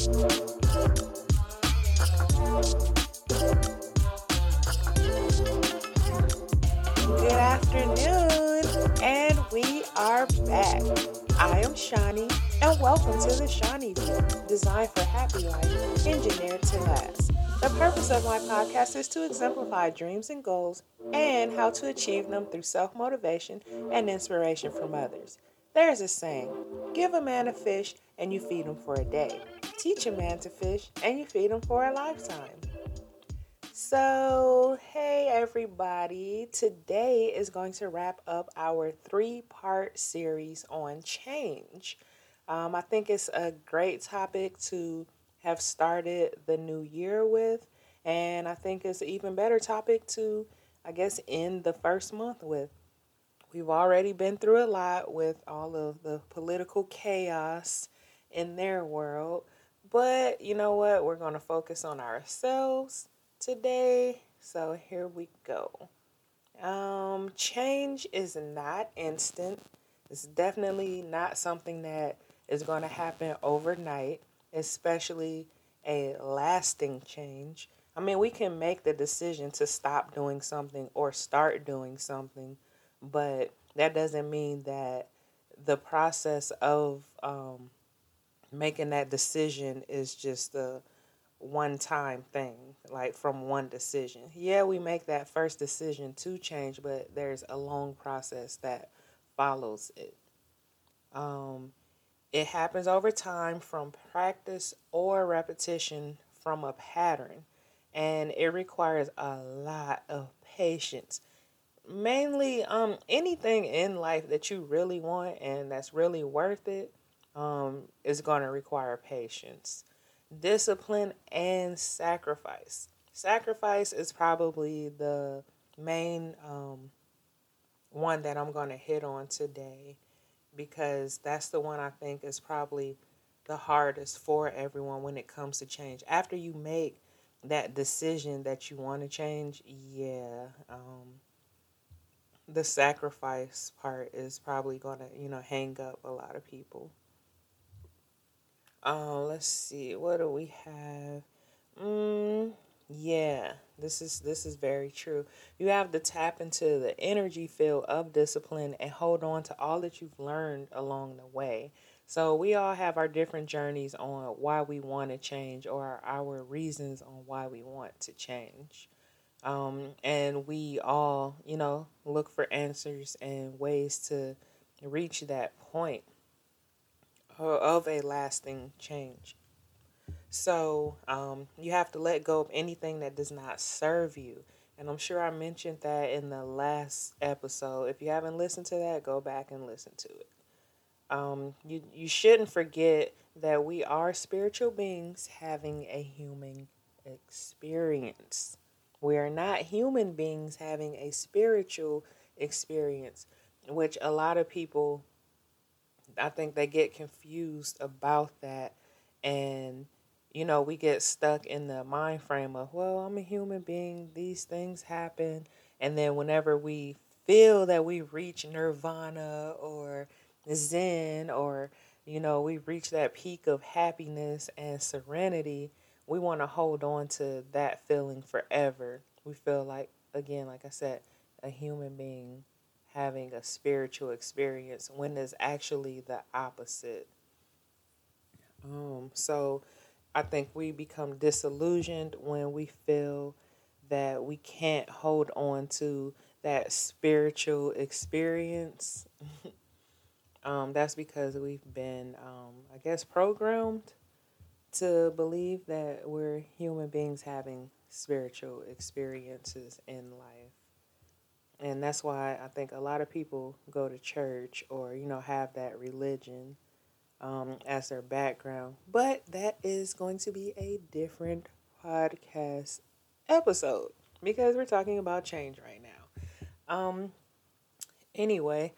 Good afternoon, and we are back. I am Shawnee, and welcome to the Shawnee, View, designed for happy life, engineered to last. The purpose of my podcast is to exemplify dreams and goals and how to achieve them through self motivation and inspiration from others. There's a saying give a man a fish and you feed him for a day teach a man to fish and you feed him for a lifetime. So, hey everybody, today is going to wrap up our three part series on change. Um, I think it's a great topic to have started the new year with, and I think it's an even better topic to, I guess, end the first month with. We've already been through a lot with all of the political chaos in their world, but you know what? We're going to focus on ourselves today. So here we go. Um, change is not instant. It's definitely not something that is going to happen overnight, especially a lasting change. I mean, we can make the decision to stop doing something or start doing something, but that doesn't mean that the process of um, making that decision is just a one time thing, like from one decision. Yeah, we make that first decision to change, but there's a long process that follows it. Um, it happens over time from practice or repetition from a pattern, and it requires a lot of patience. Mainly, um, anything in life that you really want and that's really worth it, um, is going to require patience discipline and sacrifice. Sacrifice is probably the main um, one that I'm going to hit on today because that's the one I think is probably the hardest for everyone when it comes to change. After you make that decision that you want to change, yeah, um, the sacrifice part is probably going to, you know, hang up a lot of people. Uh, let's see. What do we have? Mm, yeah, this is this is very true. You have to tap into the energy field of discipline and hold on to all that you've learned along the way. So we all have our different journeys on why we want to change or our reasons on why we want to change. Um, and we all, you know, look for answers and ways to reach that point of a lasting change. So um, you have to let go of anything that does not serve you. And I'm sure I mentioned that in the last episode. If you haven't listened to that, go back and listen to it. Um, you, you shouldn't forget that we are spiritual beings having a human experience. We are not human beings having a spiritual experience, which a lot of people I think they get confused about that. And you know, we get stuck in the mind frame of, well, I'm a human being, these things happen, and then whenever we feel that we reach nirvana or zen or you know, we reach that peak of happiness and serenity, we want to hold on to that feeling forever. We feel like again, like I said, a human being having a spiritual experience when it's actually the opposite. Um, so I think we become disillusioned when we feel that we can't hold on to that spiritual experience. um, that's because we've been, um, I guess, programmed to believe that we're human beings having spiritual experiences in life and that's why I think a lot of people go to church or you know have that religion um, as their background. But that is going to be a different podcast episode because we're talking about change right now. Um, anyway,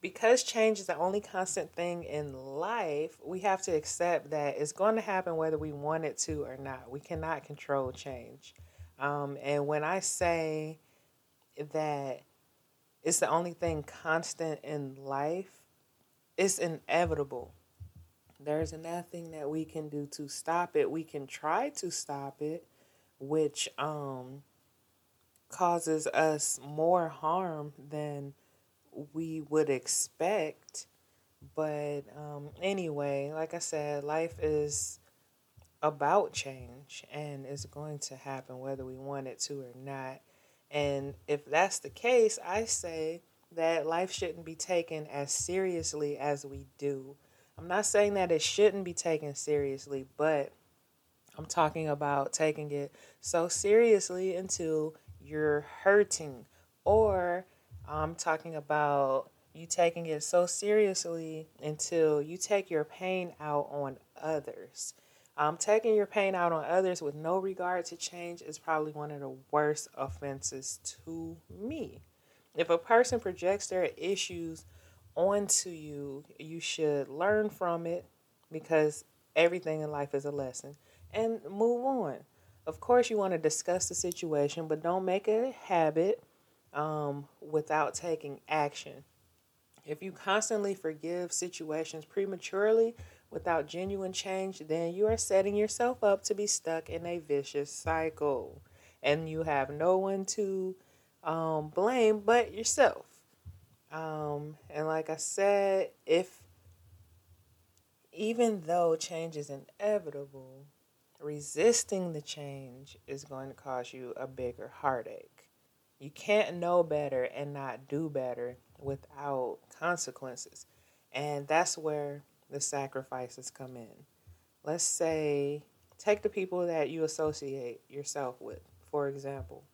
because change is the only constant thing in life, we have to accept that it's going to happen whether we want it to or not. We cannot control change. Um, and when I say that it's the only thing constant in life, it's inevitable. There's nothing that we can do to stop it. We can try to stop it, which um causes us more harm than we would expect. But um, anyway, like I said, life is about change and it's going to happen whether we want it to or not. And if that's the case, I say that life shouldn't be taken as seriously as we do. I'm not saying that it shouldn't be taken seriously, but I'm talking about taking it so seriously until you're hurting, or I'm talking about you taking it so seriously until you take your pain out on others. Um, taking your pain out on others with no regard to change is probably one of the worst offenses to me. If a person projects their issues onto you, you should learn from it because everything in life is a lesson and move on. Of course, you want to discuss the situation, but don't make it a habit um, without taking action. If you constantly forgive situations prematurely without genuine change, then you are setting yourself up to be stuck in a vicious cycle. And you have no one to um, blame but yourself. Um, and like I said, if even though change is inevitable, resisting the change is going to cause you a bigger heartache. You can't know better and not do better without consequences. And that's where the sacrifices come in. Let's say, take the people that you associate yourself with, for example.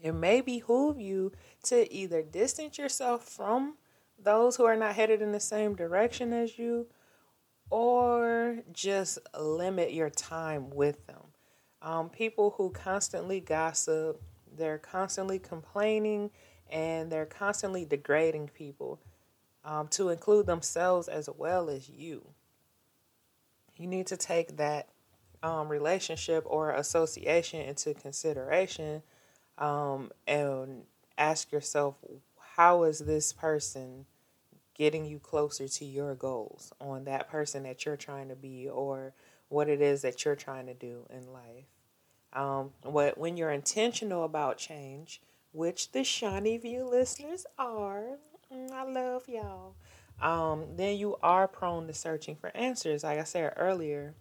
It may behoove you to either distance yourself from those who are not headed in the same direction as you or just limit your time with them. Um, people who constantly gossip, they're constantly complaining, and they're constantly degrading people um, to include themselves as well as you. You need to take that um, relationship or association into consideration um, and ask yourself how is this person getting you closer to your goals on that person that you're trying to be or what it is that you're trying to do in life. Um, what when you're intentional about change, which the Shawnee View listeners are, I love y'all. Um, then you are prone to searching for answers. Like I said earlier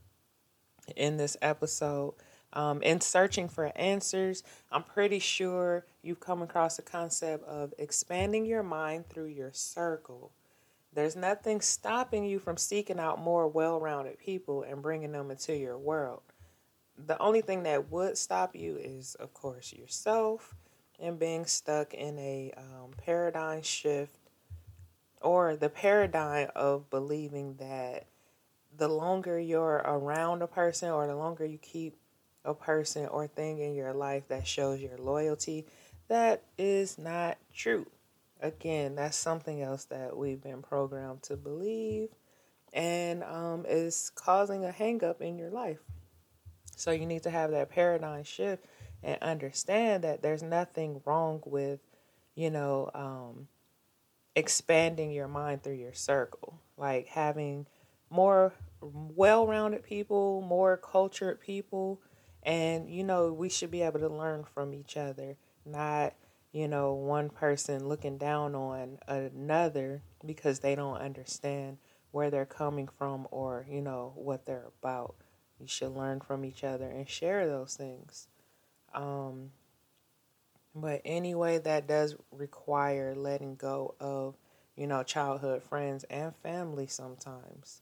in this episode, um, in searching for answers, I'm pretty sure you've come across the concept of expanding your mind through your circle. There's nothing stopping you from seeking out more well rounded people and bringing them into your world. The only thing that would stop you is, of course, yourself and being stuck in a um, paradigm shift or the paradigm of believing that the longer you're around a person or the longer you keep a person or thing in your life that shows your loyalty, that is not true. Again, that's something else that we've been programmed to believe and um, is causing a hangup in your life. So you need to have that paradigm shift and understand that there's nothing wrong with, you know, um, expanding your mind through your circle, like having more well rounded people, more cultured people. And, you know, we should be able to learn from each other, not, you know, one person looking down on another because they don't understand where they're coming from or, you know, what they're about. You should learn from each other and share those things. Um, but anyway, that does require letting go of, you know, childhood friends and family sometimes.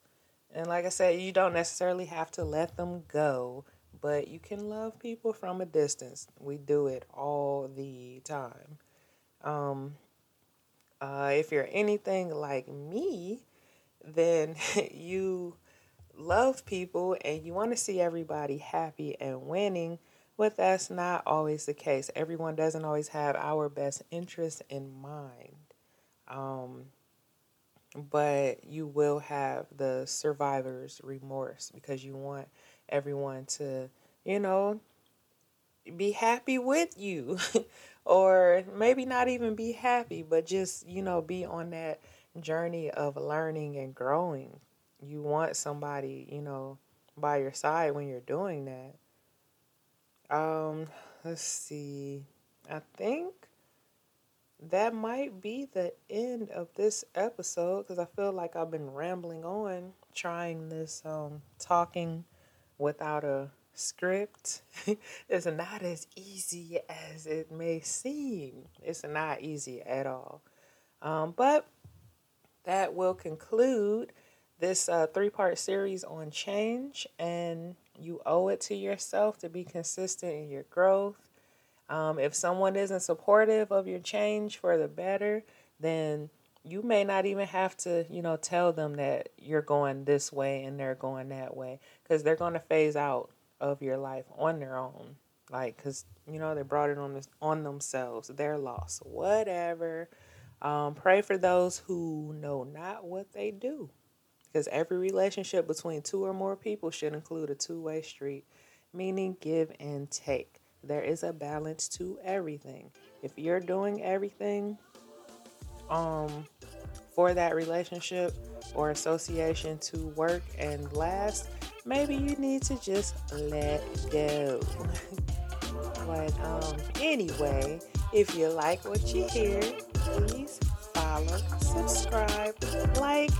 And like I said, you don't necessarily have to let them go, but you can love people from a distance. We do it all the time. Um, uh, if you're anything like me, then you love people and you want to see everybody happy and winning but that's not always the case. Everyone doesn't always have our best interest in mind. Um, but you will have the survivor's remorse because you want everyone to, you know, be happy with you. or maybe not even be happy, but just, you know, be on that journey of learning and growing. You want somebody, you know, by your side when you're doing that. Um, let's see. I think that might be the end of this episode because I feel like I've been rambling on trying this um talking without a script. it's not as easy as it may seem. It's not easy at all. Um, but that will conclude this uh, three part series on change, and you owe it to yourself to be consistent in your growth um, if someone isn't supportive of your change for the better, then you may not even have to, you know, tell them that you're going this way and they're going that way because they're going to phase out of your life on their own. Like, because, you know, they brought it on, this, on themselves, their loss, whatever. Um, pray for those who know not what they do because every relationship between two or more people should include a two way street, meaning give and take there is a balance to everything. If you're doing everything um for that relationship or association to work and last, maybe you need to just let go. but um anyway, if you like what you hear, please follow, subscribe, like,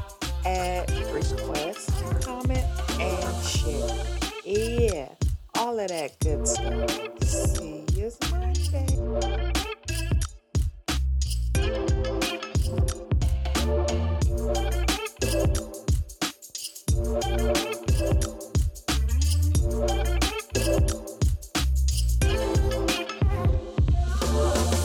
add, request, comment, and share. Yeah all of that good stuff.